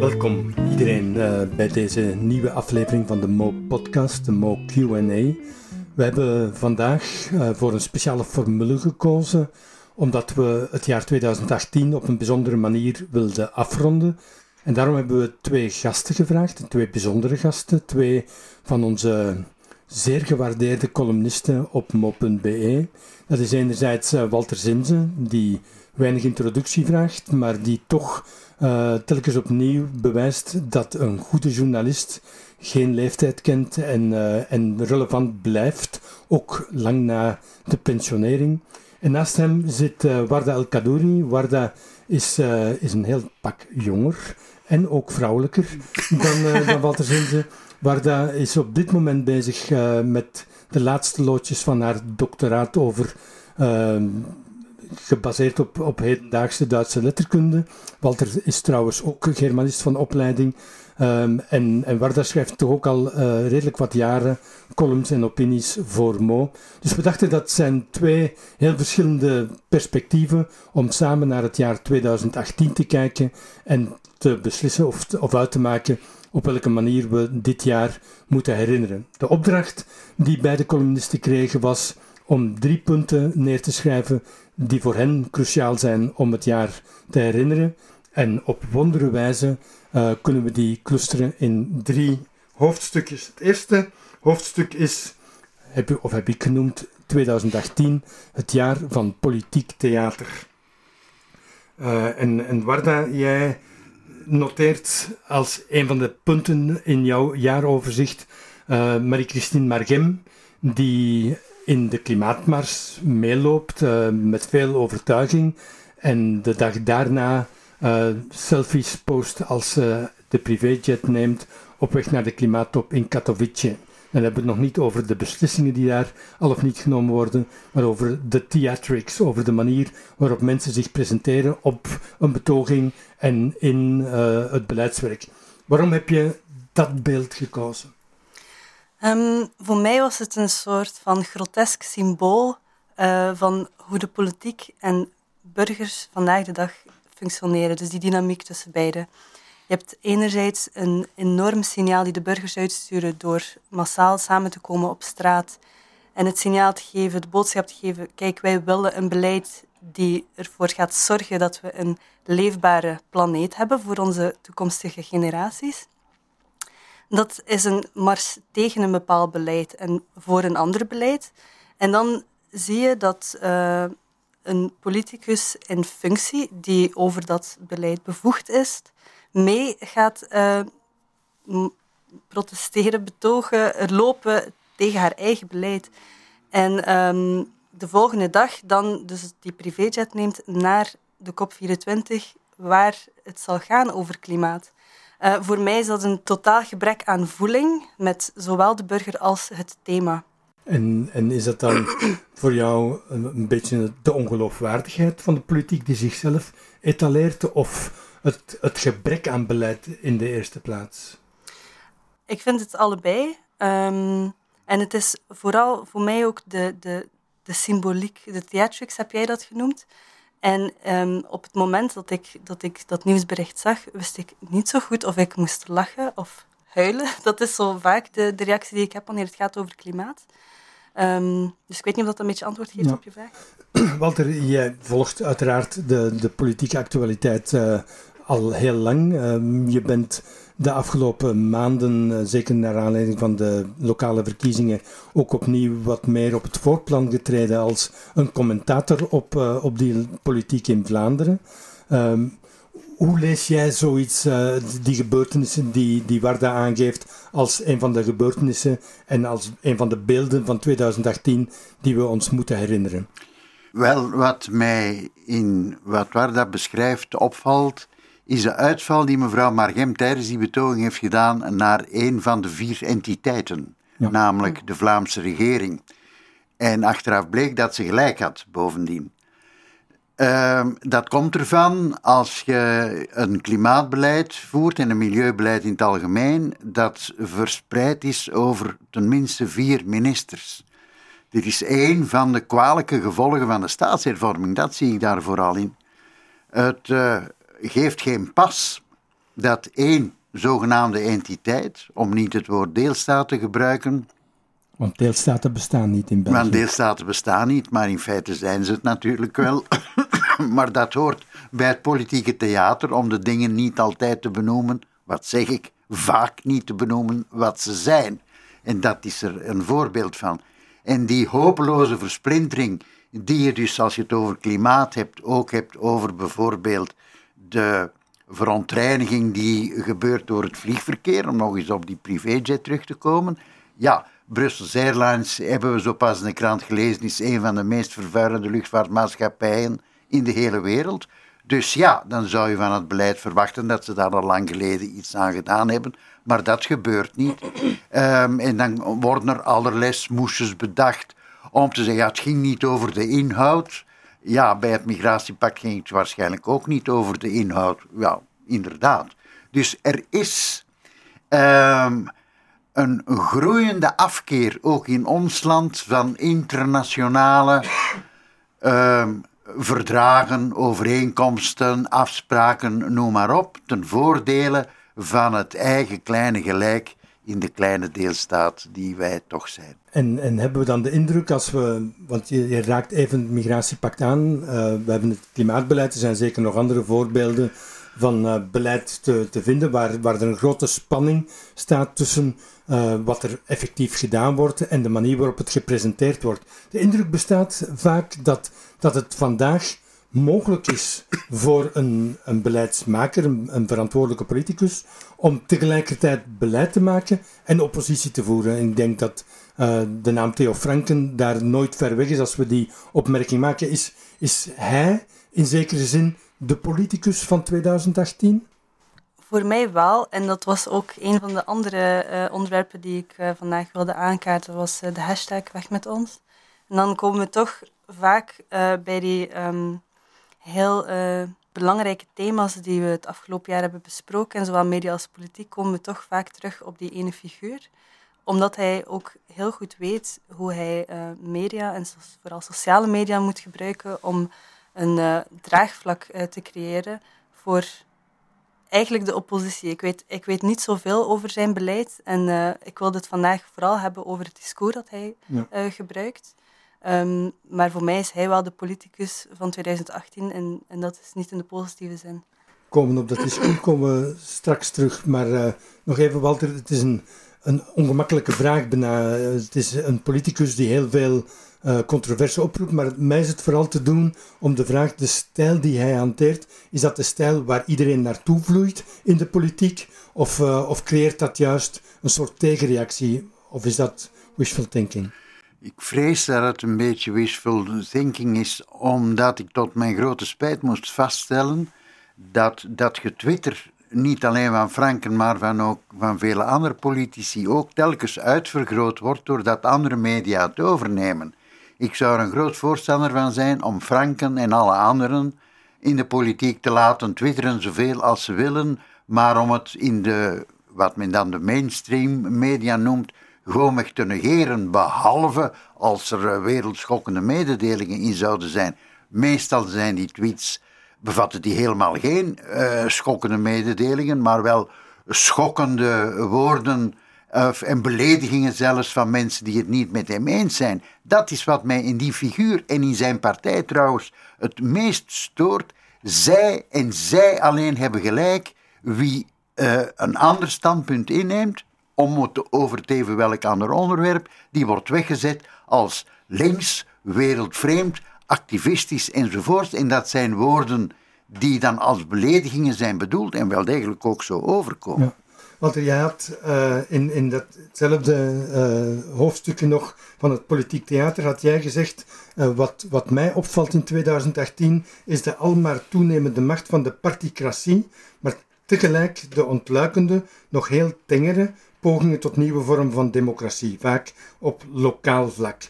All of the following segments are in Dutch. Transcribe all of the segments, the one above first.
Welkom iedereen uh, bij deze nieuwe aflevering van de Mo Podcast, de Mo QA. We hebben vandaag uh, voor een speciale formule gekozen, omdat we het jaar 2018 op een bijzondere manier wilden afronden. En daarom hebben we twee gasten gevraagd, twee bijzondere gasten, twee van onze zeer gewaardeerde columnisten op mo.be. Dat is enerzijds uh, Walter Zinze, die weinig introductie vraagt, maar die toch uh, telkens opnieuw bewijst dat een goede journalist geen leeftijd kent en, uh, en relevant blijft, ook lang na de pensionering. En naast hem zit uh, Warda El Kadouri. Warda is, is een heel pak jonger en ook vrouwelijker dan, dan Walter Zinze. Warda is op dit moment bezig met de laatste loodjes van haar doctoraat over ehm, gebaseerd op, op hedendaagse Duitse letterkunde. Walter is trouwens ook Germanist van opleiding. Um, en, en Warda schrijft toch ook al uh, redelijk wat jaren columns en opinies voor Mo. Dus we dachten dat zijn twee heel verschillende perspectieven om samen naar het jaar 2018 te kijken en te beslissen of, of uit te maken op welke manier we dit jaar moeten herinneren. De opdracht die beide columnisten kregen was om drie punten neer te schrijven die voor hen cruciaal zijn om het jaar te herinneren. En op wondere wijze uh, kunnen we die clusteren in drie hoofdstukjes. Het eerste hoofdstuk is, heb of heb ik genoemd, 2018, het jaar van politiek theater. Uh, en, en Warda, jij noteert als een van de punten in jouw jaaroverzicht uh, Marie-Christine Margem, die in de klimaatmars meeloopt uh, met veel overtuiging en de dag daarna uh, selfies post als ze de privéjet neemt op weg naar de klimaattop in Katowice. Dan hebben we het nog niet over de beslissingen die daar al of niet genomen worden, maar over de theatrics, over de manier waarop mensen zich presenteren op een betoging en in uh, het beleidswerk. Waarom heb je dat beeld gekozen? Um, voor mij was het een soort van grotesk symbool uh, van hoe de politiek en burgers vandaag de dag functioneren. Dus die dynamiek tussen beide. Je hebt enerzijds een enorm signaal die de burgers uitsturen door massaal samen te komen op straat en het signaal te geven, de boodschap te geven, kijk, wij willen een beleid die ervoor gaat zorgen dat we een leefbare planeet hebben voor onze toekomstige generaties dat is een mars tegen een bepaald beleid en voor een ander beleid. En dan zie je dat uh, een politicus in functie die over dat beleid bevoegd is, mee gaat uh, protesteren, betogen, lopen tegen haar eigen beleid. En um, de volgende dag dan dus die privéjet neemt naar de COP24, waar het zal gaan over klimaat. Uh, voor mij is dat een totaal gebrek aan voeling met zowel de burger als het thema. En, en is dat dan voor jou een, een, beetje de ongeloofwaardigheid van de politiek die zichzelf etaleert of het, het gebrek aan beleid in de eerste plaats? Ik vind het allebei. Um, en het is vooral voor mij ook de, de, de symboliek, de theatrics heb jij dat genoemd. En um, op het moment dat ik, dat ik dat nieuwsbericht zag, wist ik niet zo goed of ik moest lachen of huilen. Dat is zo vaak de, de reactie die ik heb wanneer het gaat over klimaat. Um, dus ik weet niet of dat een beetje antwoord geeft op je vraag. Walter, jij volgt uiteraard de, de politieke actualiteit uh, al heel lang. Um, je bent de afgelopen maanden, eh, zeker naar aanleiding van de lokale verkiezingen, ook opnieuw wat meer op het voorplan getreden als een commentator op, uh, op die politiek in Vlaanderen. Um, hoe lees jij zoiets, uh, die gebeurtenissen die, die Warda aangeeft, als een van de gebeurtenissen en als een van de beelden van 2018 die we ons moeten herinneren? Wel, wat mij in wat Warda beschrijft opvalt, is de uitval die mevrouw Margem tijdens die betoging heeft gedaan naar een van de vier entiteiten, namelijk de Vlaamse regering. En achteraf bleek dat ze gelijk had, bovendien. Uh, dat komt ervan als je een klimaatbeleid voert en een milieubeleid in het algemeen, dat verspreid is over tenminste vier ministers. Dit is één van de kwalijke gevolgen van de staatshervorming, dat zie ik daar vooral in. Het, uh, geeft geen pas dat één zogenaamde entiteit, om niet het woord deelstaat te gebruiken. Want deelstaten bestaan niet in België. Want deelstaten bestaan niet, maar in feite zijn ze het natuurlijk wel. maar dat hoort bij het politieke theater om de dingen niet altijd te benoemen, wat zeg ik, vaak niet te benoemen wat ze zijn. En dat is er een voorbeeld van. En die hopeloze versplintering, die je dus als je het over klimaat hebt, ook hebt over bijvoorbeeld de verontreiniging die gebeurt door het vliegverkeer, om nog eens op die privéjet terug te komen. Ja, Brussels Airlines, hebben we zo pas in de krant gelezen, is een van de meest vervuilende luchtvaartmaatschappijen in de hele wereld. Dus ja, dan zou je van het beleid verwachten dat ze daar al lang geleden iets aan gedaan hebben. Maar dat gebeurt niet. Ehm, en dan worden er allerlei smoesjes bedacht om te zeggen, ja, het ging niet over de inhoud. Ja, bij het migratiepact ging het waarschijnlijk ook niet over de inhoud. Ja, inderdaad. Dus er is um, een groeiende afkeer, ook in ons land, van internationale um, verdragen, overeenkomsten, afspraken, noem maar op, ten voordele van het eigen kleine gelijk in de kleine deelstaat die wij toch zijn. En, en hebben we dan de indruk als we, want je, raakt even het migratiepact aan, uh, we hebben het klimaatbeleid, er zijn zeker nog andere voorbeelden van uh, beleid te, te vinden, waar, waar er een grote spanning staat tussen uh, wat er effectief gedaan wordt en de manier waarop het gepresenteerd wordt. De indruk bestaat vaak dat, dat het vandaag mogelijk is voor een, een beleidsmaker, een, verantwoordelijke politicus, om tegelijkertijd beleid te maken en oppositie te voeren. En ik denk dat uh, de naam Theo Franken daar nooit ver weg is. Als we die opmerking maken, is, is hij in zekere zin de politicus van 2018? Voor mij wel. En dat was ook een van de andere uh, onderwerpen die ik uh, vandaag wilde aankaarten, was de hashtag Weg met ons. En dan komen we toch vaak bij die um, heel belangrijke thema's die we het afgelopen jaar hebben besproken, en zowel media als politiek, komen we toch vaak terug op die ene figuur. Omdat hij ook heel goed weet hoe hij media, en vooral sociale media, moet gebruiken om een draagvlak te creëren voor eigenlijk de oppositie. Ik weet, ik weet niet zoveel over zijn beleid en ik wilde het vandaag vooral hebben over het discours dat hij ja. gebruikt. Um, maar voor mij is hij wel de politicus van 2018 en, en dat is niet in de positieve zin. Komen op dat discours komen we straks terug, maar uh, nog even Walter, het is een, een ongemakkelijke vraag bijna. Het is een politicus die heel veel uh, controverse oproept, maar mij is het vooral te doen om de vraag, de stijl die hij hanteert, is dat de stijl waar iedereen naartoe vloeit in de politiek? Of, of creëert dat juist een soort tegenreactie? Of is dat wishful thinking? Ik vrees dat het een beetje wishful thinking is, omdat ik tot mijn grote spijt moest vaststellen dat dat getwitter niet alleen van Franken, maar van, ook, van vele andere politici ook telkens uitvergroot wordt doordat andere media het overnemen. Ik zou er een groot voorstander van zijn om Franken en alle anderen in de politiek te laten twitteren zoveel als ze willen, maar om het in de, wat men dan de mainstream media noemt, gewoon te negeren, behalve als er eh, wereldschokkende mededelingen in zouden zijn. Meestal zijn die tweets, bevatten die helemaal geen uh, schokkende mededelingen, maar wel schokkende woorden en beledigingen zelfs van mensen die het niet met hem eens zijn. Dat is wat mij in die figuur en in zijn partij trouwens het meest stoort. Zij en zij alleen hebben gelijk. Wie uh, een ander standpunt inneemt, om het over het even welk ander onderwerp, die wordt weggezet als links, wereldvreemd, activistisch enzovoort. En dat zijn woorden die dan als beledigingen zijn bedoeld en wel degelijk ook zo overkomen. Ja. Want je had uh, in, in datzelfde uh, hoofdstukje nog van het politiek theater, had jij gezegd, uh, wat, wat mij opvalt in 2018 is de almaar toenemende macht van de particratie, maar tegelijk de ontluikende, nog heel tengere pogingen tot nieuwe vormen van democratie, vaak op lokaal vlak.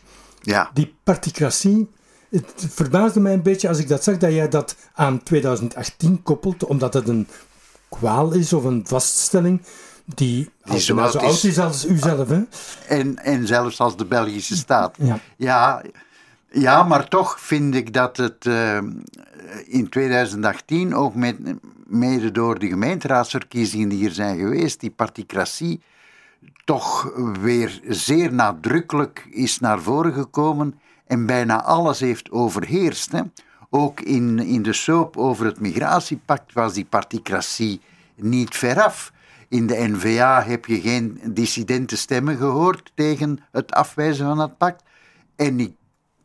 Ja. Die particratie, het verbaasde mij een beetje als ik dat zag, dat jij dat aan 2018 koppelt, omdat het een kwaal is of een vaststelling die, die zo, oud, is, is als u zelf. Hè? En, en zelfs als de Belgische staat. Ja. ja, ja, maar toch vind ik dat het, uh, in 2018, ook met, mede door de gemeenteraadsverkiezingen die hier zijn geweest, die particratie toch weer zeer nadrukkelijk is naar voren gekomen en bijna alles heeft overheerst. Hè. Ook in, in de soap over het migratiepact was die particratie niet veraf. In de NVA heb je geen dissidente stemmen gehoord tegen het afwijzen van het pact. En ik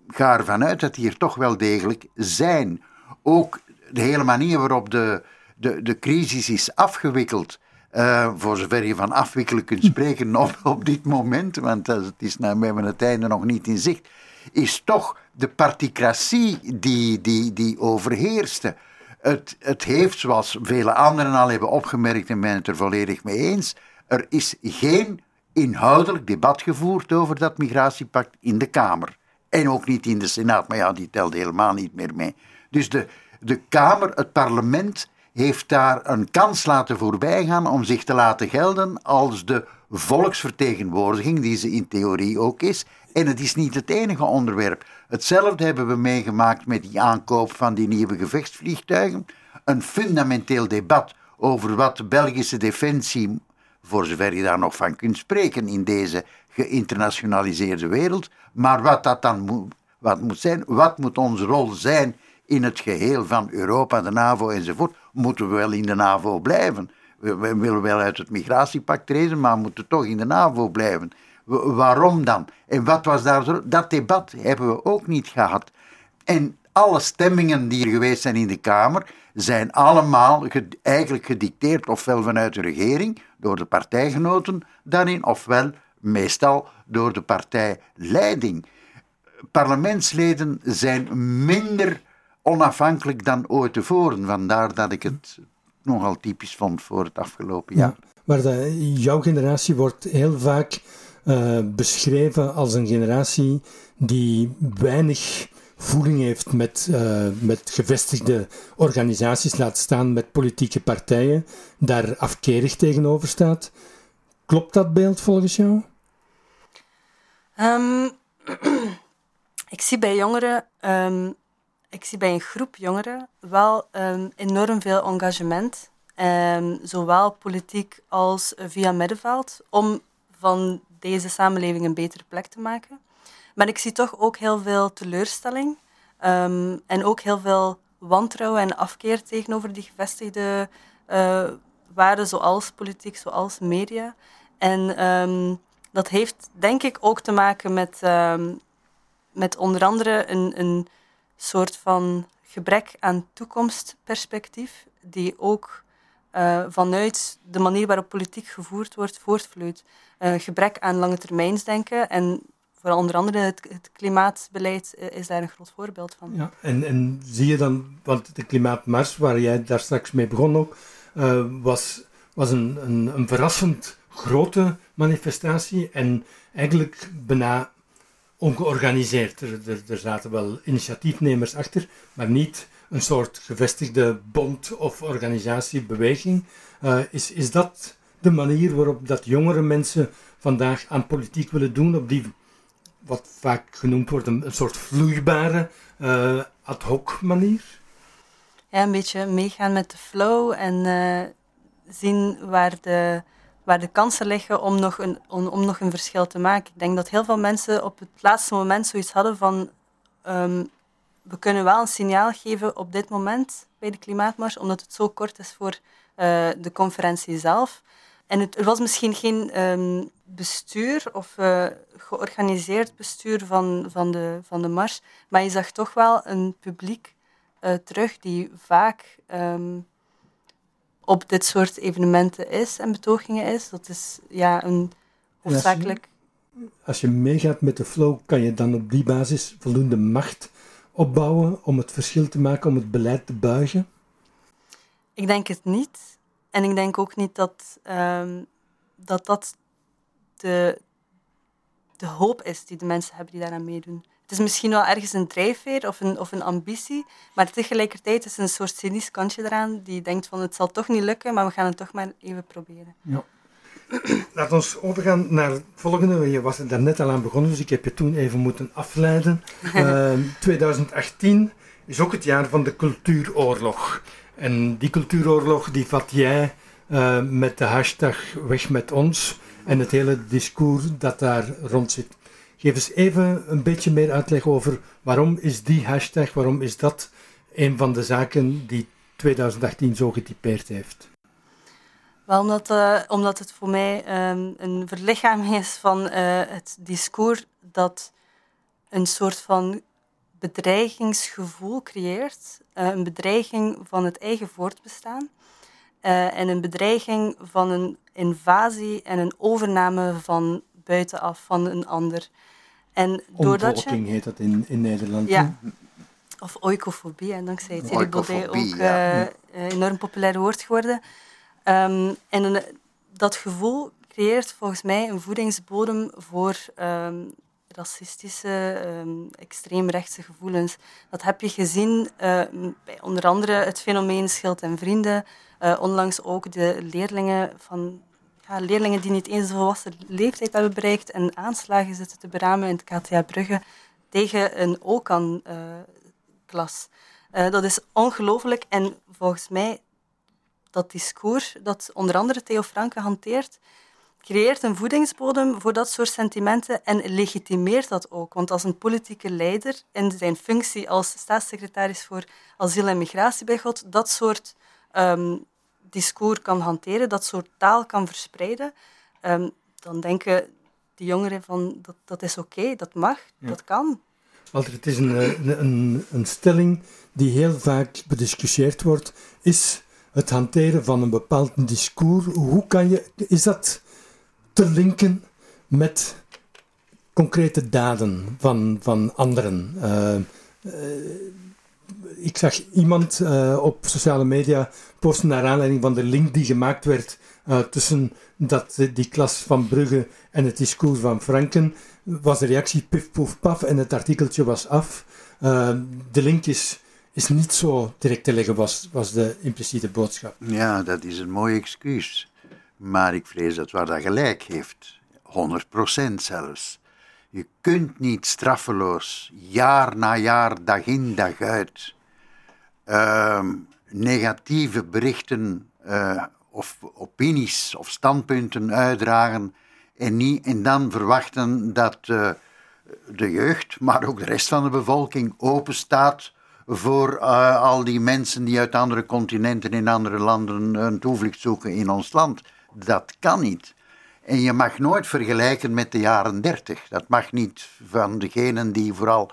ga ervan uit dat die er toch wel degelijk zijn. Ook de hele manier waarop de, de, de crisis is afgewikkeld. Uh, voor zover je van afwikkelen kunt spreken op, op dit moment, want het is nou, we het einde nog niet in zicht, is toch de particratie die, die, die overheerste. Het, het heeft, zoals vele anderen al hebben opgemerkt, en ben het er volledig mee eens, er is geen inhoudelijk debat gevoerd over dat migratiepact in de Kamer. En ook niet in de Senaat, maar ja, die telt helemaal niet meer mee. Dus de, de Kamer, het parlement, heeft daar een kans laten voorbijgaan om zich te laten gelden als de volksvertegenwoordiging, die ze in theorie ook is. En het is niet het enige onderwerp. Hetzelfde hebben we meegemaakt met die aankoop van die nieuwe gevechtsvliegtuigen. Een fundamenteel debat over wat de Belgische defensie, voor zover je daar nog van kunt spreken in deze geïnternationaliseerde wereld, maar wat dat dan moet, wat moet zijn, wat moet onze rol zijn in het geheel van Europa, de NAVO enzovoort, moeten we wel in de NAVO blijven. We, willen wel uit het migratiepact treden, maar moeten toch in de NAVO blijven. waarom dan? En wat was daar zo? Dat debat hebben we ook niet gehad. En alle stemmingen die er geweest zijn in de Kamer zijn allemaal eigenlijk gedicteerd, ofwel vanuit de regering, door de partijgenoten daarin, ofwel meestal door de partijleiding. Parlementsleden zijn minder onafhankelijk dan ooit tevoren. Vandaar dat ik het nogal typisch vond voor het afgelopen jaar. Ja, maar de, jouw generatie wordt heel vaak uh, beschreven als een generatie die weinig voeling heeft met, uh, met gevestigde organisaties, laat staan met politieke partijen, daar afkerig tegenover staat. Klopt dat beeld volgens jou? Um, ik zie bij jongeren um, ik zie bij een groep jongeren wel um, enorm veel engagement, um, zowel politiek als via middenveld, om van deze samenleving een betere plek te maken. Maar ik zie toch ook heel veel teleurstelling um, en ook heel veel wantrouwen en afkeer tegenover die gevestigde uh, waarden, zoals politiek, zoals media. En dat heeft denk ik ook te maken met, met onder andere een, een soort van gebrek aan toekomstperspectief, die ook uh, vanuit de manier waarop politiek gevoerd wordt voortvloeit. Uh, gebrek aan lange termijnsdenken en vooral onder andere het, het, klimaatbeleid eh, is daar een groot voorbeeld van. Ja, en, en zie je dan, want de klimaatmars, waar jij daar straks mee begon ook, was, was een, een, een verrassend grote manifestatie en eigenlijk bijna ongeorganiseerd. Er, er, er, zaten wel initiatiefnemers achter, maar niet een soort gevestigde bond of organisatie, beweging. Uh, is, is dat de manier waarop dat jongere mensen vandaag aan politiek willen doen, op die wat vaak genoemd wordt een, een soort vloeibare uh, ad hoc manier? Ja, een beetje meegaan met de flow en uh, zien waar de waar de kansen liggen om nog, een, om, nog een verschil te maken. Ik denk dat heel veel mensen op het laatste moment zoiets hadden van um, we kunnen wel een signaal geven op dit moment bij de klimaatmars, omdat het zo kort is voor uh, de conferentie zelf. En het, er was misschien geen um, bestuur of uh, georganiseerd bestuur van, van, de, van de mars, maar je zag toch wel een publiek uh, terug die vaak um, op dit soort evenementen is en betogingen is. Dat is ja, een hoofdzakelijk. Als je, meegaat met de flow, kan je dan op die basis voldoende macht opbouwen om het verschil te maken, om het beleid te buigen? Ik denk het niet. En ik denk ook niet dat um, dat, dat de, de hoop is die de mensen hebben die daaraan meedoen. Het is misschien wel ergens een drijfveer of een, of een ambitie, maar tegelijkertijd is er een soort cynisch kantje eraan die denkt van het zal toch niet lukken, maar we gaan het toch maar even proberen. Ja. Laat ons overgaan naar het volgende. Je was er daarnet al aan begonnen, dus ik heb je toen even moeten afleiden. Uh, 2018 is ook het jaar van de cultuuroorlog. En die cultuuroorlog die vat jij uh, met de hashtag Weg met ons en het hele discours dat daar rond zit. Geef eens even een beetje meer uitleg over waarom is die hashtag, waarom is dat een van de zaken die 2018 zo getypeerd heeft? Wel, omdat, uh, omdat het voor mij um, een verlichaming is van uh, het discours dat een soort van bedreigingsgevoel creëert. Uh, een bedreiging van het eigen voortbestaan. en een bedreiging van een invasie en een overname van buitenaf van een ander. En doordat je... heet dat in, in Nederland. Ja. Of oikofobie, en dankzij Thierry Baudet ook ja. enorm populair woord geworden. Um, en dat gevoel creëert volgens mij een voedingsbodem voor um, racistische, um, extreemrechtse gevoelens. Dat heb je gezien uh, bij onder andere het fenomeen Schild en Vrienden. Uh, onlangs ook de leerlingen van leerlingen die niet eens de volwassen leeftijd hebben bereikt en aanslagen zitten te beramen in het KTA Brugge tegen een OCAN-klas. Uh, dat is ongelooflijk en volgens mij dat discours dat onder andere Theo Franke hanteert, creëert een voedingsbodem voor dat soort sentimenten en legitimeert dat ook. Want als een politieke leider in zijn functie als staatssecretaris voor asiel en migratie bij God dat soort um, discours kan hanteren, dat soort taal kan verspreiden, um, dan denken de jongeren van dat, dat is oké, dat mag, dat kan. Walter, het is een, een, een, een stelling die heel vaak bediscussieerd wordt. Is het hanteren van een bepaald discours, hoe kan je, is dat te linken met concrete daden van, van anderen? Uh, ik zag iemand uh, op sociale media posten naar aanleiding van de link die gemaakt werd tussen dat, die klas van Brugge en het discours van Franken. Was de reactie pif poef paf en het artikeltje was af. de link is is niet zo direct te leggen, was, was de impliciete boodschap. Ja, dat is een mooi excuus. Maar ik vrees dat waar dat gelijk heeft. 100% zelfs. Je kunt niet straffeloos, jaar na jaar, dag in, dag uit, uh, negatieve berichten uh, of opinies of standpunten uitdragen en, niet, en dan verwachten dat uh, de jeugd, maar ook de rest van de bevolking open staat voor uh, al die mensen die uit andere continenten in andere landen een toevlucht zoeken in ons land. Dat kan niet. En je mag nooit vergelijken met de jaren dertig. Dat mag niet van degenen die vooral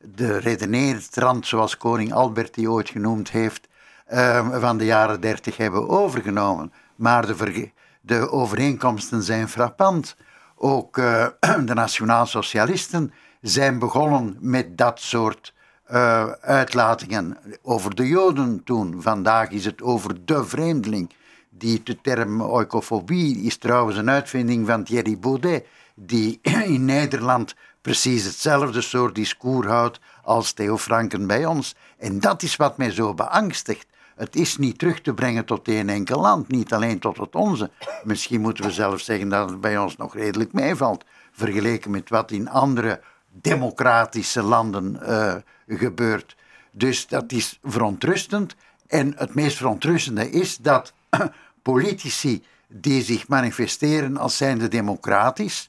de redeneertrand, zoals koning Albert die ooit genoemd heeft, uh, van de jaren dertig hebben overgenomen. Maar de, de overeenkomsten zijn frappant. Ook uh, de nationaal-socialisten zijn begonnen met dat soort uh, uitlatingen over de Joden toen. Vandaag is het over de vreemdeling. Die de term oikofobie is trouwens een uitvinding van Thierry Baudet, die in Nederland precies hetzelfde soort discours houdt als Theo Franken bij ons. En dat is wat mij zo beangstigt. Het is niet terug te brengen tot één enkel land, niet alleen tot het onze. Misschien moeten we zelfs zeggen dat het bij ons nog redelijk meevalt, vergeleken met wat in andere democratische landen uh, gebeurt. Dus dat is verontrustend. En het meest verontrustende is dat politici die zich manifesteren als zijnde democratisch.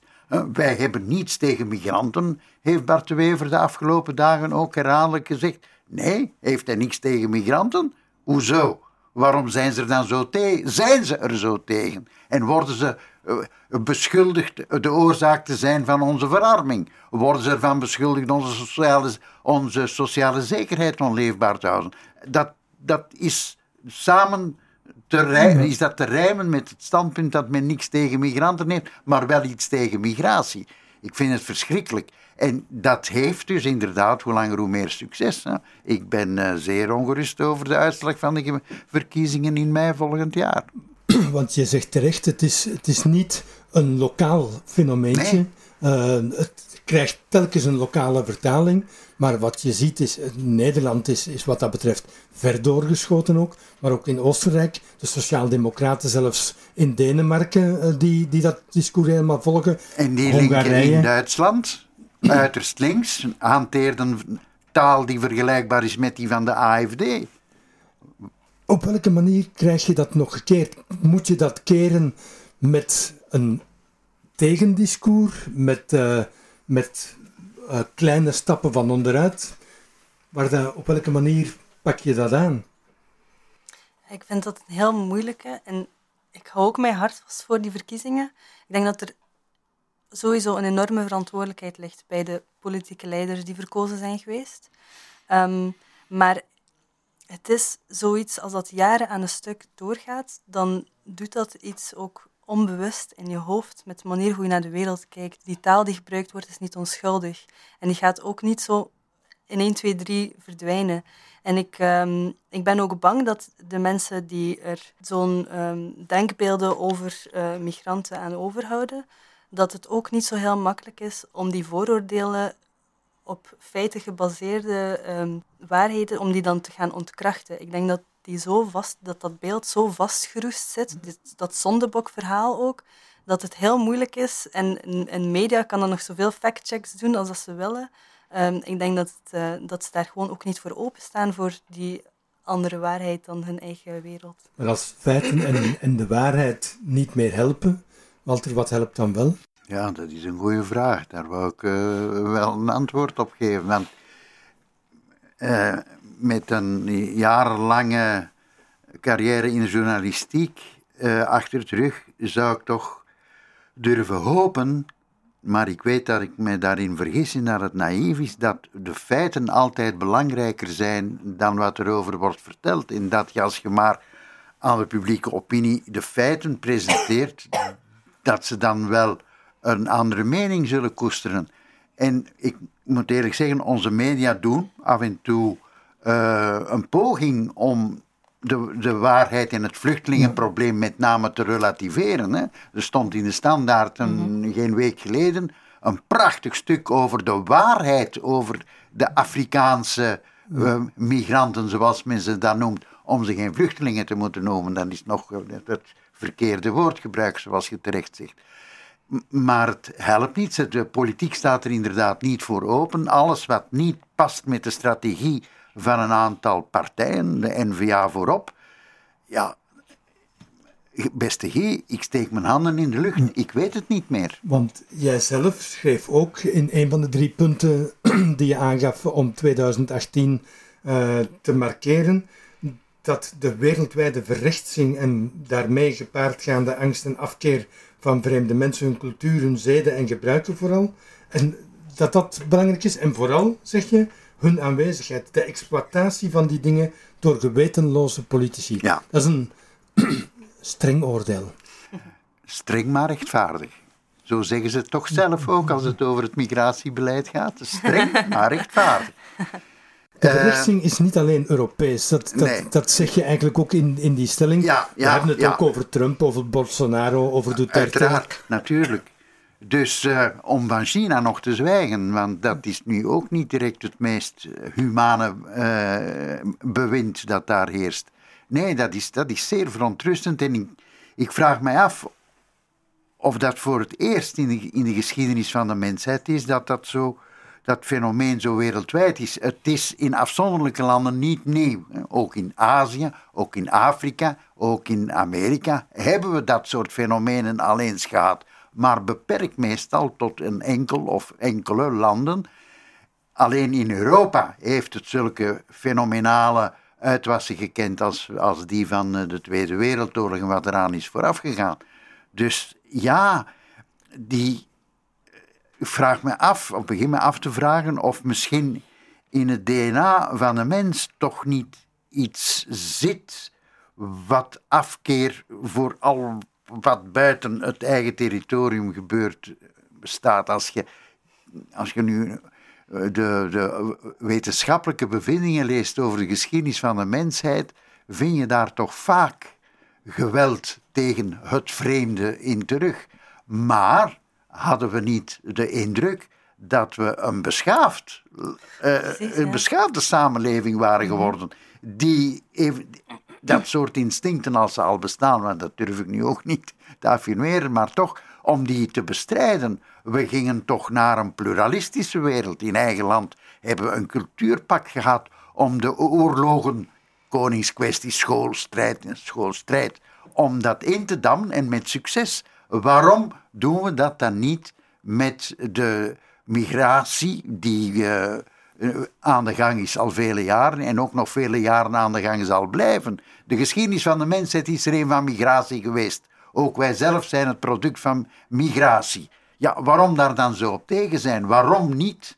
Wij hebben niets tegen migranten, heeft Bart de Wever de afgelopen dagen ook herhaaldelijk gezegd. Nee, heeft hij niets tegen migranten? Hoezo? Waarom zijn ze er dan zo tegen? Zijn ze er zo tegen? En worden ze eh, beschuldigd de oorzaak te zijn van onze verarming? Worden ze ervan beschuldigd onze sociale, onze sociale zekerheid onleefbaar te houden? Dat, dat is samen te rijmen, is dat te rijmen met het standpunt dat men niks tegen migranten heeft, maar wel iets tegen migratie. Ik vind het verschrikkelijk. En dat heeft dus inderdaad hoe langer hoe meer succes. Hè? Ik ben uh, zeer ongerust over de uitslag van de verkiezingen in mei volgend jaar. Want je zegt terecht, het is, het is niet een lokaal fenomeentje. Uh, het krijgt telkens een lokale vertaling. Maar wat je ziet is, Nederland is, is wat dat betreft ver doorgeschoten ook. Maar ook in Oostenrijk, de Sociaaldemocraten zelfs in Denemarken, uh, die, die dat discours helemaal volgen. En die linken in Duitsland, uiterst links, hanteerden taal die vergelijkbaar is met die van de AFD. Op welke manier krijg je dat nog gekeerd? Moet je dat keren met een tegendiscours, met, uh, met uh, kleine stappen van onderuit? Maar dat, op welke manier pak je dat aan? Ik vind dat een heel moeilijke en ik hou ook mijn hart vast voor die verkiezingen. Ik denk dat er sowieso een enorme verantwoordelijkheid ligt bij de politieke leiders die verkozen zijn geweest. Um, maar het is zoiets, als dat jaren aan een stuk doorgaat, dan doet dat iets ook onbewust in je hoofd met de manier hoe je naar de wereld kijkt. Die taal die gebruikt wordt is niet onschuldig. En die gaat ook niet zo in 1, 2, 3 verdwijnen. En ik, um, ik ben ook bang dat de mensen die er zo'n um, denkbeelden over uh, migranten aan overhouden, dat het ook niet zo heel makkelijk is om die vooroordelen op feiten gebaseerde um, waarheden, om die dan te gaan ontkrachten. Ik denk dat, die zo vast, dat dat beeld zo vastgeroest zit, dit, dat zondebokverhaal ook, dat het heel moeilijk is. En, en, media kan dan nog zoveel factchecks doen als dat ze willen. Um, ik denk dat, het, uh, dat ze daar gewoon ook niet voor openstaan, voor die andere waarheid dan hun eigen wereld. Maar als feiten en, en de waarheid niet meer helpen, Walter, wat helpt dan wel? Ja, dat is een goede vraag. Daar wou ik uh, wel een antwoord op geven. Want uh, met een jarenlange carrière in journalistiek uh, achter de rug zou ik toch durven hopen, maar ik weet dat ik me daarin vergis en dat het naïef is, dat de feiten altijd belangrijker zijn dan wat erover wordt verteld. En dat je als je maar aan de publieke opinie de feiten presenteert, dat ze dan wel een andere mening zullen koesteren. En ik moet eerlijk zeggen, onze media doen af en toe uh, een poging om de, de waarheid in het vluchtelingenprobleem met name te relativeren. Hè. Er stond in de standaard een, mhm. geen week geleden een prachtig stuk over de waarheid over de Afrikaanse uh, migranten, zoals men ze dat noemt, om ze geen vluchtelingen te moeten noemen. Dat is nog het verkeerde woordgebruik, zoals je terecht zegt. Maar het helpt niet. De politiek staat er inderdaad niet voor open. Alles wat niet past met de strategie van een aantal partijen, de NVA voorop. Ja, beste G, ik steek mijn handen in de lucht. Ik weet het niet meer. Want jij zelf schreef ook in een van de drie punten die je aangaf om 2018 uh, eh, te markeren dat de wereldwijde verrechtsing en daarmee gepaardgaande angst en afkeer van vreemde mensen, hun cultuur, hun zeden en gebruiken vooral. En dat dat belangrijk is. En vooral, zeg je, hun aanwezigheid. De exploitatie van die dingen door gewetenloze politici. Ja. Dat is een streng oordeel. Streng maar rechtvaardig. Zo zeggen ze het toch zelf ook als het over het migratiebeleid gaat. Streng maar rechtvaardig. De verrechtsing is niet alleen Europees. Dat, dat, dat zeg je eigenlijk ook in, in die stelling. Ja, We hebben het ook over Trump, over Bolsonaro, over Duterte. Uiteraard, natuurlijk. Dus uh, om van China nog te zwijgen, want dat is nu ook niet direct het meest humane uh, bewind dat daar heerst. Nee, dat is, dat is zeer verontrustend. En ik, ik vraag mij af of dat voor het eerst in de, in de geschiedenis van de mensheid is dat dat zo dat fenomeen zo wereldwijd is. Het is in afzonderlijke landen niet nieuw. Ook in Azië, ook in Afrika, ook in Amerika hebben we dat soort fenomenen al eens gehad. Maar beperkt meestal tot een enkel of enkele landen. Alleen in Europa heeft het zulke fenomenale uitwassen gekend als, als die van eh, de Tweede Wereldoorlog en wat eraan is voorafgegaan. Dus ja, die ik vraag me af, of begin me af te vragen, of misschien in het DNA van de mens toch niet iets zit wat afkeer voor al wat buiten het eigen territorium gebeurt bestaat. Als je, als je nu eh, de, de wetenschappelijke bevindingen leest over de geschiedenis van de mensheid, vind je daar toch vaak geweld tegen het vreemde in terug. Maar hadden we niet de indruk dat we een, beschaafd, uh, een beschaafde samenleving waren mhm. geworden. Die even, dat soort instincten als ze al bestaan, want dat durf ik nu ook niet te affirmeren, maar toch om die te bestrijden. We gingen toch naar een pluralistische wereld. In eigen land hebben we een cultuurpak gehad om de oorlogen, koningskwestie, schoolstrijd, schoolstrijd, om dat in te dammen en met succes. Waarom doen we dat dan niet met de migratie die uh, aan de gang is al vele jaren en ook nog vele jaren aan de gang zal blijven? De geschiedenis van de mensheid is er een van migratie geweest. Ook wij zelf zijn het product van migratie. Ja, waarom daar dan zo op tegen zijn? Waarom niet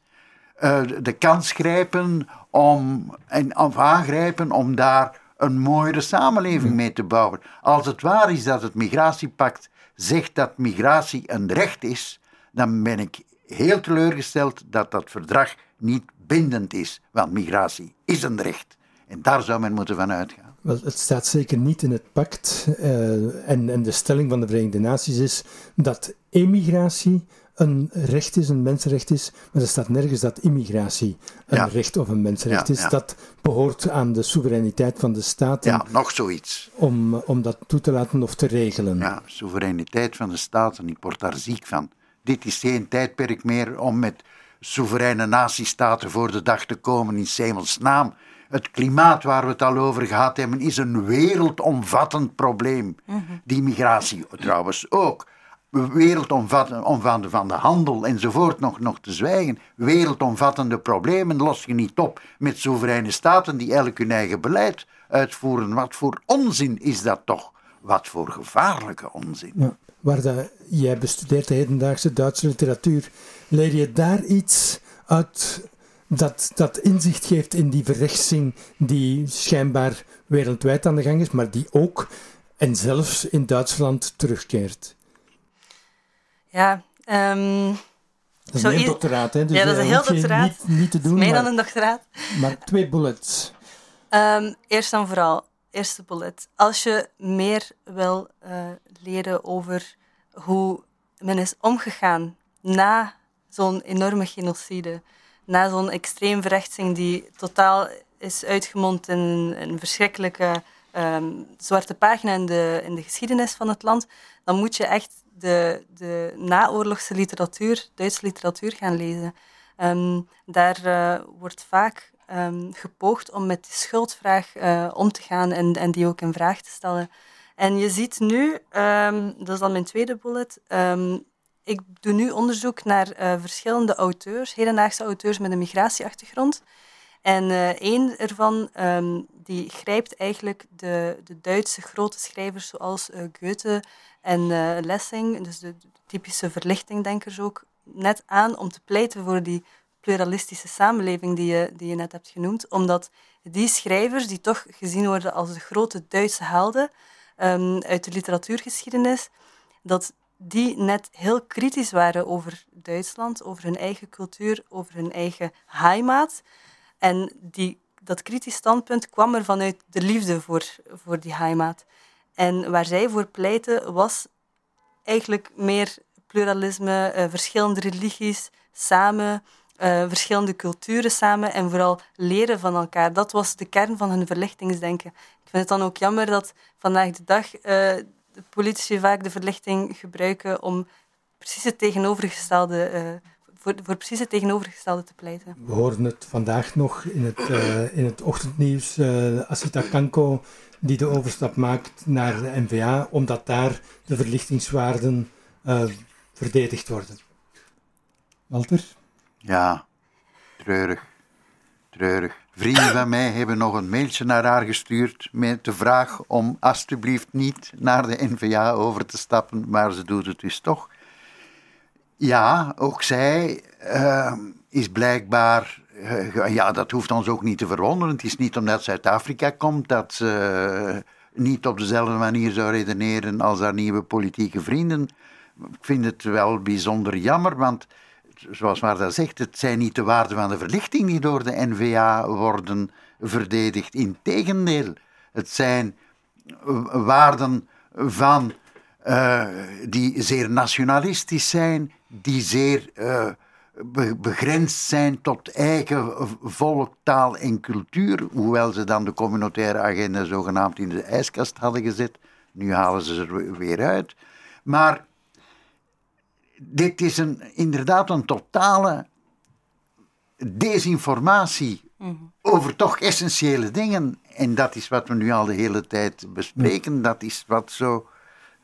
uh, de kans grijpen om, en, of aangrijpen om daar een mooiere samenleving mee te bouwen? Als het waar is dat het migratiepact zegt dat migratie een recht is, dan ben ik heel teleurgesteld dat dat verdrag niet bindend is. Want migratie is een recht. En daar zou men moeten van uitgaan. Wel, het staat zeker niet in het pact. Uh, en, en de stelling van de Verenigde Naties is dat emigratie een recht is, een mensenrecht is, maar er staat nergens dat immigratie een recht of een mensenrecht is. Dat behoort aan de soevereiniteit van de staten. Ja, nog zoiets. Om, om dat toe te laten of te regelen. Ja, soevereiniteit van de staten, ik word daar ziek van. Dit is geen tijdperk meer om met soevereine natiestaten voor de dag te komen in Semels naam. Het klimaat waar we het al over gehad hebben is een wereldomvattend probleem. Mhm. Die migratie trouwens ook wereldomvattende van de handel enzovoort nog, nog te zwijgen. Wereldomvattende problemen los je niet op met soevereine staten die elk hun eigen beleid uitvoeren. Wat voor onzin is dat toch? Wat voor gevaarlijke onzin. Ja, waar de, jij bestudeert de hedendaagse Duitse literatuur, leer je daar iets uit dat, dat inzicht geeft in die verrechtsing die schijnbaar wereldwijd aan de gang is, maar die ook en zelfs in Duitsland terugkeert? Ja, um, dat is een doctoraat, hè? Dus ja, dat is een heel doctoraat. Niet, niet, te doen. Meer dan een doctoraat. Maar twee bullets. Um, eerst en vooral, eerste bullet. Als je meer wil uh, leren over hoe men is omgegaan na zo'n enorme genocide, na zo'n extreem verrechtsing die totaal is uitgemond in een verschrikkelijke um, zwarte pagina in de, in de geschiedenis van het land, dan moet je echt de, de naoorlogse literatuur, Duitse literatuur gaan lezen. Um, daar uh, wordt vaak um, gepoogd om met die schuldvraag uh, om te gaan en, en die ook in vraag te stellen. En je ziet nu, um, dat is dan mijn tweede bullet, ik doe nu onderzoek naar uh, verschillende auteurs, hedendaagse auteurs met een migratieachtergrond. En uh, één ervan um, die grijpt eigenlijk de, de Duitse grote schrijvers zoals uh, Goethe en Lessing, dus de, de, typische verlichtingdenkers ook, net aan om te pleiten voor die pluralistische samenleving die je, die je net hebt genoemd. Omdat die schrijvers, die toch gezien worden als de grote Duitse helden um, uit de literatuurgeschiedenis, dat die net heel kritisch waren over Duitsland, over hun eigen cultuur, over hun eigen heimat. En die, dat kritisch standpunt kwam er vanuit de liefde voor, voor die heimat. En waar zij voor pleiten was eigenlijk meer pluralisme, uh, verschillende religies samen, uh, verschillende culturen samen en vooral leren van elkaar. Dat was de kern van hun verlichtingsdenken. Ik vind het dan ook jammer dat vandaag de dag uh, de politici vaak de verlichting gebruiken om precies het tegenovergestelde voor, voor precies het tegenovergestelde te pleiten. We horen het vandaag nog in het, in het ochtendnieuws. Asita Kanko die de overstap maakt naar de NVA, omdat daar de verlichtingswaarden verdedigd worden. Walter? Ja, treurig. Treurig. Vrienden van mij hebben nog een mailtje naar haar gestuurd met de vraag om alstublieft niet naar de NVA over te stappen, maar ze doet het dus toch. Ja, ook zij uh, is blijkbaar. Uh, ja, dat hoeft ons ook niet te verwonderen. Het is niet omdat Zuid-Afrika komt dat ze niet op dezelfde manier zou redeneren als haar nieuwe politieke vrienden. Ik vind het wel bijzonder jammer, want zoals Marta zegt, het zijn niet de waarden van de verlichting die door de NVA worden verdedigd. Integendeel, het zijn waarden van, uh, die zeer nationalistisch zijn, die zeer uh, begrensd zijn tot eigen volk, taal en cultuur, hoewel ze dan de communautaire agenda zogenaamd in de ijskast hadden gezet. Nu halen ze er weer uit. Maar dit is een, inderdaad een totale desinformatie over toch essentiële dingen. En dat is wat we nu al de hele tijd bespreken. Dat is wat zo,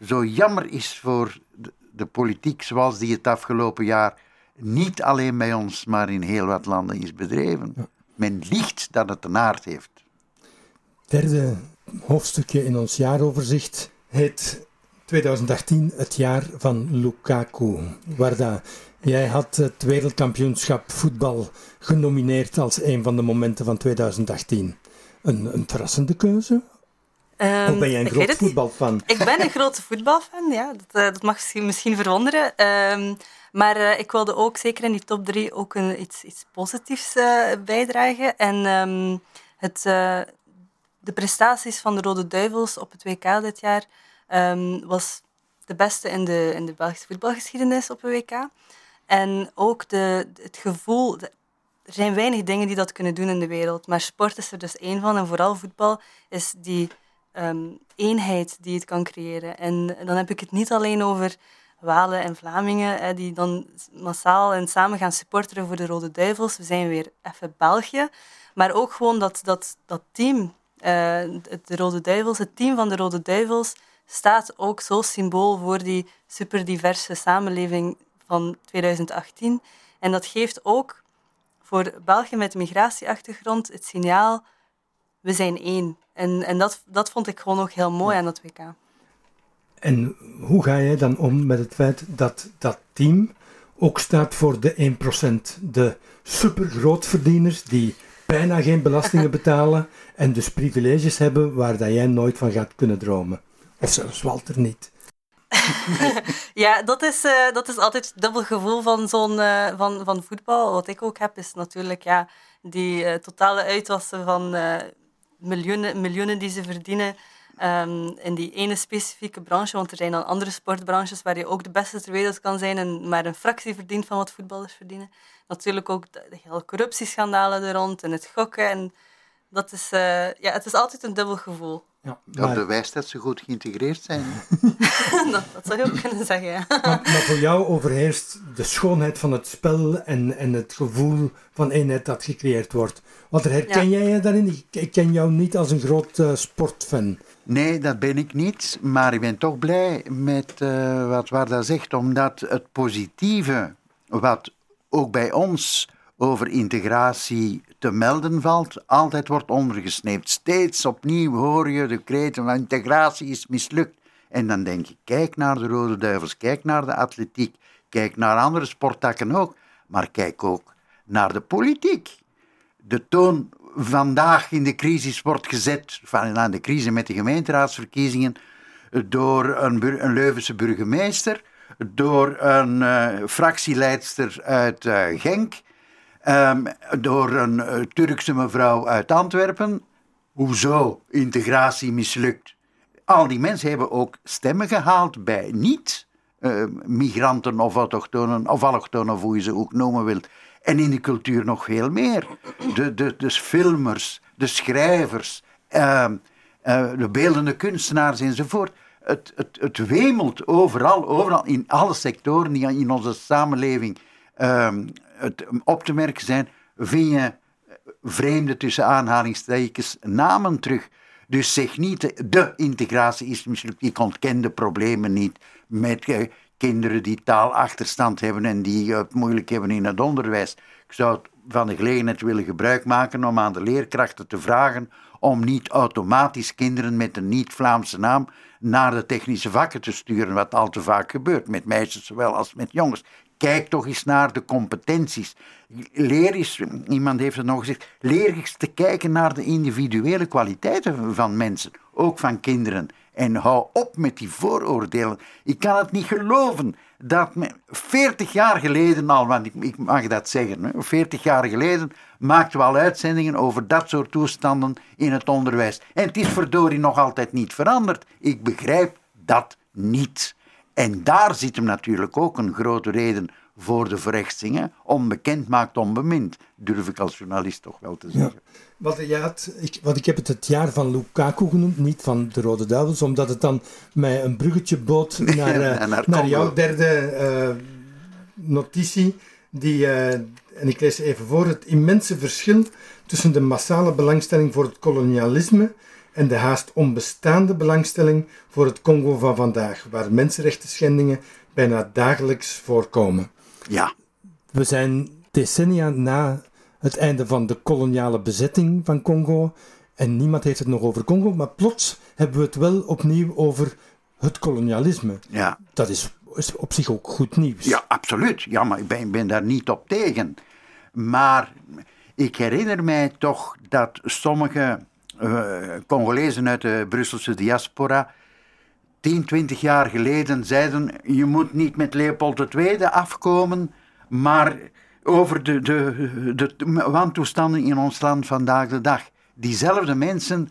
zo jammer is voor de, de politiek zoals die het afgelopen jaar niet alleen bij ons, maar in heel wat landen is bedreven. Men liegt dat het een aard heeft. Derde hoofdstukje in ons jaaroverzicht heet 2018 het jaar van Lukaku. Warda, jij had het wereldkampioenschap voetbal genomineerd als een van de momenten van 2018. Een, een verrassende keuze? Um, of ben jij een groot voetbalfan? Ik ben een grote voetbalfan, ja. Dat, uh, dat mag misschien, misschien verwonderen. Um, maar uh, ik wilde ook zeker in die top drie ook een, iets, iets positiefs uh, bijdragen. En um, het, de prestaties van de Rode Duivels op het WK dit jaar um, was de beste in de, in de Belgische voetbalgeschiedenis op een WK. En ook de, het gevoel, er zijn weinig dingen die dat kunnen doen in de wereld, maar sport is er dus één van. En vooral voetbal is die um, eenheid die het kan creëren. En dan heb ik het niet alleen over Walen en Vlamingen, hè, die dan massaal en samen gaan supporteren voor de Rode Duivels. We zijn weer even België. Maar ook gewoon dat, dat, dat team, uh, de Rode Duivels, het team van de Rode Duivels, staat ook zo symbool voor die superdiverse samenleving van 2018. En dat geeft ook voor België met migratieachtergrond het signaal, we zijn één. En, en dat, dat vond ik gewoon ook heel mooi aan dat WK. En hoe ga jij dan om met het feit dat dat team ook staat voor de 1%, de supergrootverdieners die bijna geen belastingen betalen en dus privileges hebben waar dat jij nooit van gaat kunnen dromen? Of zelfs Walter niet. ja, dat is, uh, dat is altijd het dubbel gevoel van, zo'n, uh, van, van voetbal. Wat ik ook heb, is natuurlijk ja, die uh, totale uitwassen van miljoenen, miljoenen die ze verdienen um, in die ene specifieke branche. Want er zijn dan andere sportbranches waar je ook de beste ter wereld kan zijn en maar een fractie verdient van wat voetballers verdienen. Natuurlijk ook de, de hele corruptieschandalen er rond en het gokken. En dat is, ja, het is altijd een dubbel gevoel. Ja, maar... Dat bewijst dat ze goed geïntegreerd zijn. dat, dat, zou je ook kunnen zeggen, ja. Maar, maar, voor jou overheerst de schoonheid van het spel en, en het gevoel van eenheid dat gecreëerd wordt. Wat herken jij je daarin? Ik ken jou niet als een groot uh, sportfan. Nee, dat ben ik niet. Maar ik ben toch blij met uh, wat Warda zegt, omdat het positieve, wat ook bij ons over integratie te melden valt, altijd wordt ondergesneept. Steeds opnieuw hoor je de kreten van integratie is mislukt. En dan denk ik, kijk naar de Rode Duivels, kijk naar de atletiek, kijk naar andere sporttakken ook, maar kijk ook naar de politiek. De toon vandaag in de crisis wordt gezet, van de crisis met de gemeenteraadsverkiezingen, door een, een Leuvense burgemeester, door een uh, fractieleidster uit uh, Genk, Um, door een uh, Turkse mevrouw uit Antwerpen. Hoezo integratie mislukt? Al die mensen hebben ook stemmen gehaald bij niet-migranten ehm, of autochtonen, of allochtonen, hoe je ze ook noemen wilt. En in de cultuur nog veel meer. De, de, de filmers, de schrijvers, uh, de beeldende kunstenaars enzovoort. Het, het, het wemelt overal, overal, in alle sectoren die in onze samenleving het op te merken zijn, vind je vreemde tussen aanhalingstekens namen terug. Dus zeg niet, de integratie is mislukt. Ik ontken de problemen niet met eh, kinderen die taalachterstand hebben en die het moeilijk hebben in het onderwijs. Ik zou van de gelegenheid willen gebruik maken om aan de leerkrachten te vragen om niet automatisch kinderen met een niet-Vlaamse naam naar de technische vakken te sturen, wat al te vaak gebeurt, met meisjes zowel als met jongens. Kijk toch eens naar de competenties. Leer eens, iemand heeft het nog gezegd, leer eens te kijken naar de individuele kwaliteiten van mensen, ook van kinderen. En hou op met die vooroordelen. Ik kan het niet geloven dat 40 jaar geleden al, want ik, mag dat zeggen, 40 jaar geleden maakten we al uitzendingen over dat soort toestanden in het onderwijs. En het is verdorie nog altijd niet veranderd. Ik begrijp dat niet. En daar zit hem natuurlijk ook een grote reden voor de verrechtsingen. Onbekend maakt onbemind, durf ik als journalist toch wel te zeggen. Ja. Wat, had, ik, wat ik heb het het jaar van Lukaku genoemd, niet van de Rode Duivels, omdat het dan mij een bruggetje boot naar, naar, jouw derde uh, notitie die, eh, en ik lees even voor, het immense verschil tussen de massale belangstelling voor het kolonialisme en de haast onbestaande belangstelling voor het Congo van vandaag, waar mensenrechten schendingen bijna dagelijks voorkomen. Ja. We zijn decennia na het einde van de koloniale bezetting van Congo en niemand heeft het nog over Congo, maar plots hebben we het wel opnieuw over het kolonialisme. Ja. Dat is, is op zich ook goed nieuws. Ja, absoluut. Ja, maar ik ben, ben daar niet op tegen. Maar ik herinner mij toch dat sommige uh, Congolezen uit de Brusselse diaspora 10, 20 jaar geleden zeiden: je moet niet met Leopold II afkomen, maar over de, de, de, wantoestanden in ons land vandaag de dag. Diezelfde mensen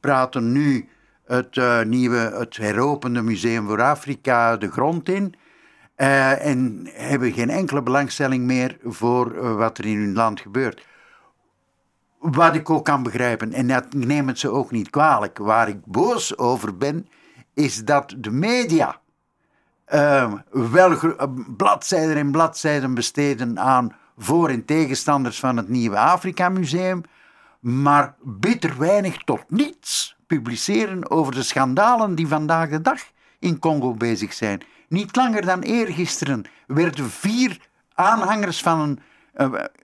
praten nu het uh, nieuwe, het heropende Museum voor Afrika de grond in. Uh, en hebben geen enkele belangstelling meer voor uh, wat er in hun land gebeurt. Wat ik ook kan begrijpen, en dat neem het ze ook niet kwalijk, waar ik boos over ben, is dat de media wel bladzijden en bladzijden besteden aan voor- en tegenstanders van het nieuwe Afrika Museum, maar bitter weinig tot niets publiceren over de schandalen die vandaag de dag in Congo bezig zijn. Niet langer dan eergisteren werden vier aanhangers van een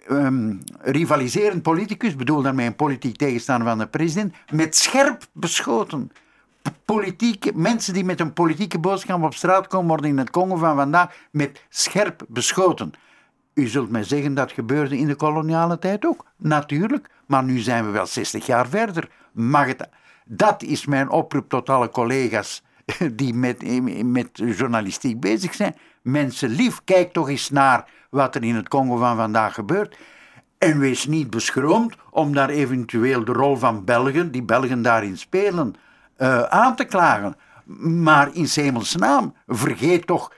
uh, rivaliserend politicus, bedoel daarmee een politiek tegenstander van de president, met scherp beschoten. Politieke, mensen die met een politieke boodschap op straat komen, worden in het Congo van vandaag met scherp beschoten. U zult mij zeggen dat gebeurde in de koloniale tijd ook. Natuurlijk, maar nu zijn we wel 60 jaar verder. Mag het, dat is mijn oproep tot alle collega's die met, met journalistiek bezig zijn. Mensen lief, kijk toch eens naar wat er in het Congo van vandaag gebeurt. En wees niet beschroomd om daar eventueel de rol van Belgen, die Belgen daarin spelen, uh, aan te klagen. Maar in Semelsnaam, vergeet toch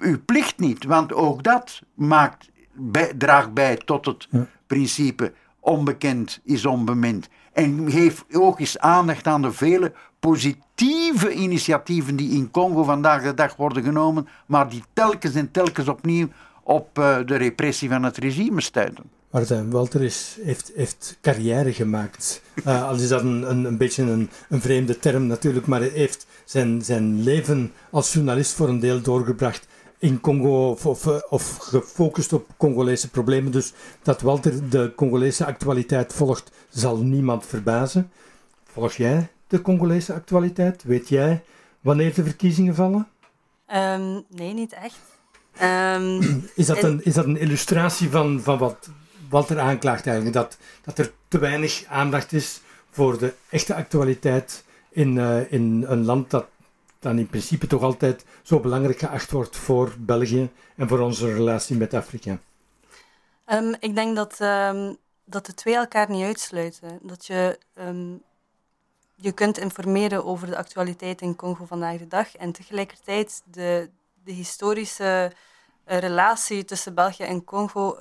uw, plicht niet, want ook dat maakt, bij, draagt bij tot het principe onbekend is onbemind. En geef ook eens aandacht aan de vele positieve initiatieven die in Congo vandaag de dag worden genomen, maar die telkens en telkens opnieuw op uh, de repressie van het regime stuiten. Martijn Walter is, heeft, heeft carrière gemaakt. Uh, al is dat een, een, een beetje een, een, vreemde term natuurlijk, maar hij heeft zijn, zijn leven als journalist voor een deel doorgebracht in Congo of, of, of, gefocust op Congolese problemen. Dus dat Walter de Congolese actualiteit volgt, zal niemand verbazen. Volg jij de Congolese actualiteit? Weet jij wanneer de verkiezingen vallen? Um, nee, niet echt. Um, is, dat een, is dat een illustratie van, van wat Walter aanklaagt eigenlijk? Dat, dat er te weinig aandacht is voor de echte actualiteit in, uh, in een land dat dan in principe toch altijd zo belangrijk geacht wordt voor België en voor onze relatie met Afrika? Um, ik denk dat, um, dat de twee elkaar niet uitsluiten. Dat je, um, je kunt informeren over de actualiteit in Congo vandaag de dag en tegelijkertijd de, de historische uh, relatie tussen België en Congo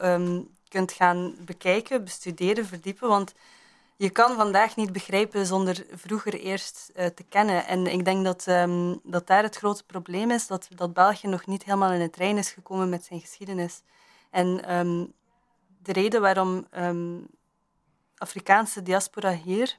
kunt gaan bekijken, bestuderen, verdiepen. Want je kan vandaag niet begrijpen zonder vroeger eerst uh, te kennen. En ik denk dat, um, dat daar het grote probleem is, dat, dat België nog niet helemaal in het trein is gekomen met zijn geschiedenis. En um, de reden waarom um, Afrikaanse diaspora hier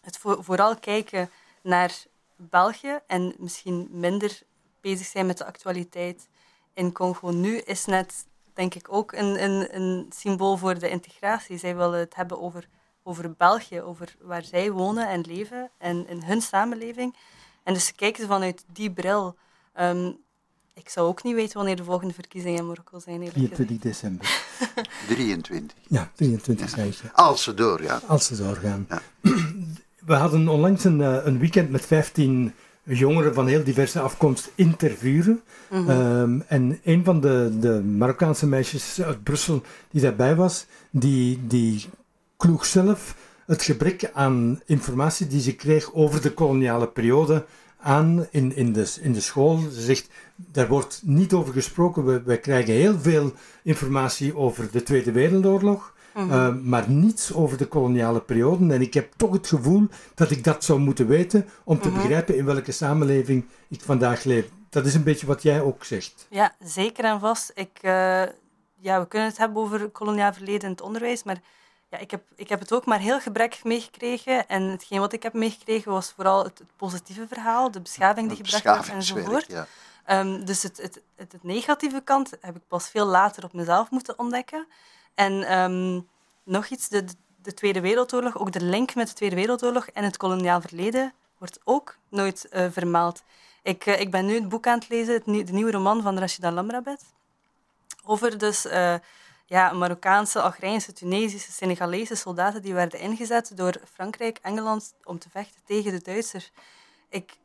het vo vooral kijken naar België en misschien minder bezig zijn met de actualiteit in Congo nu, is net, denk ik, ook een, een, een symbool voor de integratie. Zij willen het hebben over over België, over waar zij wonen en leven en in hun samenleving. En dus kijken ze vanuit die bril. Um, ik zou ook niet weten wanneer de volgende verkiezingen in Marokko zijn. 23 december. 23. Ja, 23 ja. Als ze doorgaan. Als ze doorgaan. Ja. We hadden onlangs een, eh, een weekend met 15 jongeren van heel diverse afkomst interviewen. Mm -hmm. um, en een van de, de Marokkaanse meisjes uit Brussel die daarbij was, die, die kloeg zelf het gebrek aan informatie die ze kreeg over de koloniale periode aan in, in, de, in de school. Ze zegt, daar wordt niet over gesproken. We, wij krijgen heel veel informatie over de Tweede Wereldoorlog. Mhm. maar niets over de koloniale periode. En ik heb toch het gevoel dat ik dat zou moeten weten om te mhm. begrijpen in welke samenleving ik vandaag leef. Dat is een beetje wat jij ook zegt. Ja, zeker en vast. Ik, ja, we kunnen het hebben over koloniaal verleden in het onderwijs, maar ja, ik, heb, ik heb het ook maar heel gebrekkig meegekregen. En hetgeen wat ik heb meegekregen was vooral het, positieve verhaal, de beschaving die gebracht werd enzovoort. Ja. Um, dus het, het, het, het, negatieve kant heb ik pas veel later op mezelf moeten ontdekken. En um, nog iets, de, de Tweede Wereldoorlog, ook de link met de Tweede Wereldoorlog en het koloniaal verleden wordt ook nooit uh, vermeld. Ik, uh, ik ben nu het boek aan het lezen, de nieuwe roman van Rashida Lamrabet, over dus... Uh, ja, Marokkaanse, Algerijnse, Tunesische, Senegalese soldaten die werden ingezet door Frankrijk, Engeland om te vechten tegen de Duitsers. Ik,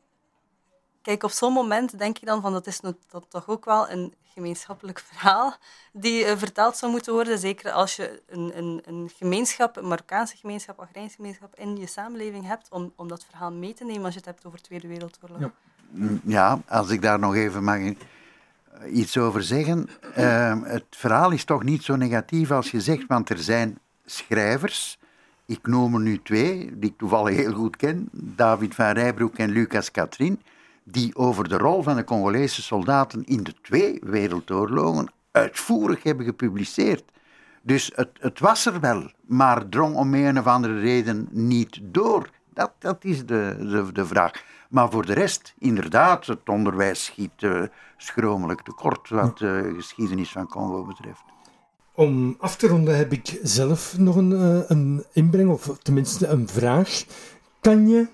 kijk, op zo'n moment denk ik dan van dat is dat toch ook wel een gemeenschappelijk verhaal die uh, verteld zou moeten worden. Zeker als je een, een, een gemeenschap, een Marokkaanse gemeenschap, Algerijnse gemeenschap in je samenleving hebt, om, om dat verhaal mee te nemen als je het hebt over de Tweede Wereldoorlog. Ja. ja, als ik daar nog even mag eh, iets over zeggen. Ehm, het verhaal is toch niet zo negatief als je zegt, want er zijn schrijvers, ik noem er nu twee, die ik toevallig heel goed ken, David van Rijbroek en Lucas Katrin, die over de rol van de Congolese soldaten in de twee wereldoorlogen uitvoerig hebben gepubliceerd. Dus het, het was er wel, maar drong om een of andere reden niet door. Dat, dat is de, de, vraag. Maar voor de rest, inderdaad, het onderwijs schiet uh, schromelijk tekort wat de geschiedenis van Congo betreft. Om af te ronden heb ik zelf nog een, uh, een inbreng, of tenminste een vraag. Kan je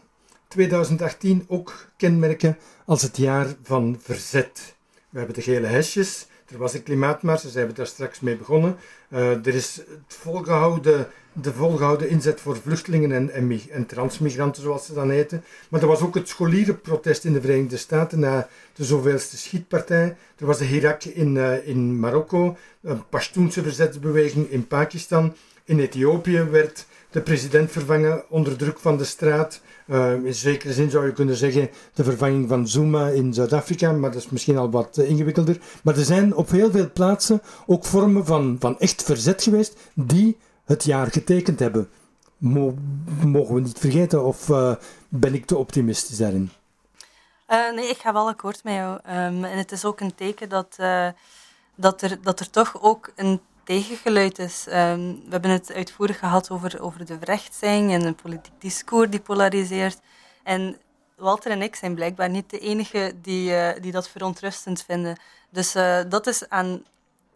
2018 ook kenmerken als het jaar van verzet? We hebben de gele hesjes, er was een klimaatmars, daar zijn we daar straks mee begonnen. Uh, er is het volgehouden de volgehouden inzet voor vluchtelingen en, en, en, transmigranten, zoals ze dan heten. Maar er was ook het scholierenprotest in de Verenigde Staten na de zoveelste schietpartij. Er was de Hirak in, uh, in Marokko, een Pashtoense verzetsbeweging in Pakistan. In Ethiopië werd de president vervangen onder druk van de straat. Uh, in zekere zin zou je kunnen zeggen de vervanging van Zuma in Zuid-Afrika, maar dat is misschien al wat uh, ingewikkelder. Maar er zijn op heel veel plaatsen ook vormen van, van echt verzet geweest die het jaar getekend hebben. mogen we niet vergeten, of uh, ben ik te optimistisch daarin? Uh, nee, ik ga wel akkoord met jou. Um, en het is ook een teken dat, dat, er, dat er toch ook een tegengeluid is. Um, we hebben het uitvoerig gehad over, over de verrechtsing en een politiek discours die polariseert. En Walter en ik zijn blijkbaar niet de enigen die, die dat verontrustend vinden. Dus dat is aan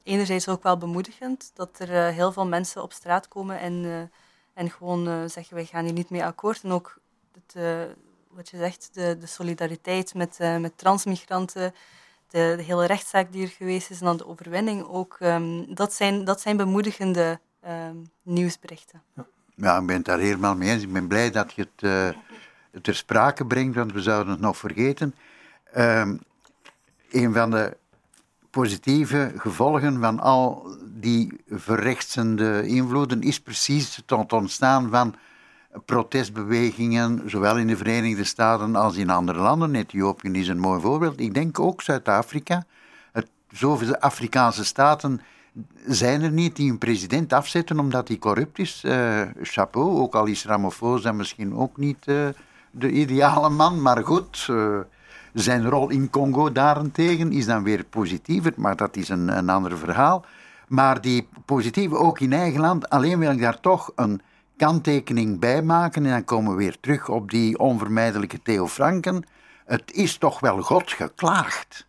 enerzijds ook wel bemoedigend dat er uh, heel veel mensen op straat komen en, en gewoon zeggen wij gaan hier niet mee akkoord. En ook het, wat je zegt, de, de solidariteit met, met transmigranten, de, hele rechtszaak die er geweest is en dan de overwinning ook. Um, dat, zijn, dat zijn bemoedigende um, nieuwsberichten. Ja. ik ben het daar helemaal mee eens. Ik ben blij dat je het ter sprake brengt, want we zouden het nog vergeten. Um, een van de positieve gevolgen van al die verrechtsende invloeden is precies het ontstaan van protestbewegingen, zowel in de Verenigde Staten als in andere landen. Ethiopië is een mooi voorbeeld. Ik denk ook Zuid-Afrika. Zoveel Afrikaanse staten zijn er niet die een president afzetten omdat hij corrupt is. Uh, chapeau, ook al is Ramaphosa misschien ook niet uh, de ideale man, maar goed. Uh, zijn rol in Congo daarentegen is dan weer positiever, maar dat is een, een ander verhaal. Maar die positieve ook in eigen land, alleen wil ik daar toch een kanttekening bij maken. En dan komen we weer terug op die onvermijdelijke Theo Franken. Het is toch wel God geklaagd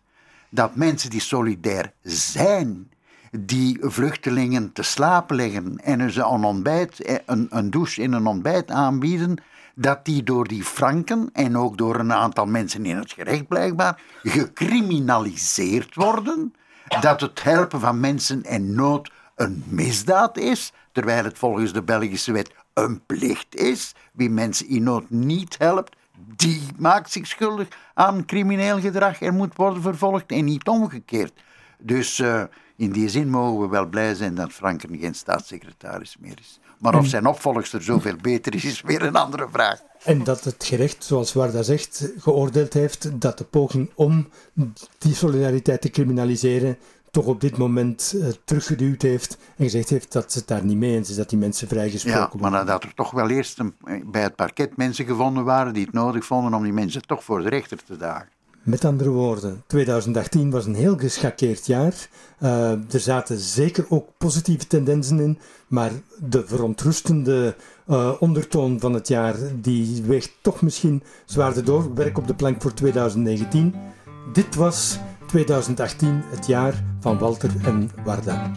dat mensen die solidair zijn, die vluchtelingen te slapen leggen en ze een, ontbijt, een, een douche in een ontbijt aanbieden, dat die door die Franken en ook door een aantal mensen in het gerecht blijkbaar gecriminaliseerd worden. Dat het helpen van mensen in nood een misdaad is, terwijl het volgens de Belgische wet een plicht is. Wie mensen in nood niet helpt, die maakt zich schuldig aan crimineel gedrag en moet worden vervolgd en niet omgekeerd. Dus uh, in die zin mogen we wel blij zijn dat Franken geen staatssecretaris meer is. Maar of zijn opvolgster zoveel beter is, is weer een andere vraag. En dat het gerecht, zoals Warda zegt, geoordeeld heeft dat de poging om die solidariteit te criminaliseren toch op dit moment uh, teruggeduwd heeft en gezegd heeft dat ze het daar niet mee eens is, dat die mensen vrijgesproken worden. Ja, maar dat er toch wel eerst een, bij het parket mensen gevonden waren die het nodig vonden om die mensen toch voor de rechter te dagen. Met andere woorden, 2018 was een heel geschakeerd jaar. Uh, er zaten zeker ook positieve tendensen in, maar de verontrustende uh, ondertoon van het jaar die weegt toch misschien zwaarder door. Werk op de plank voor 2019. Dit was 2018, het jaar van Walter en Warda.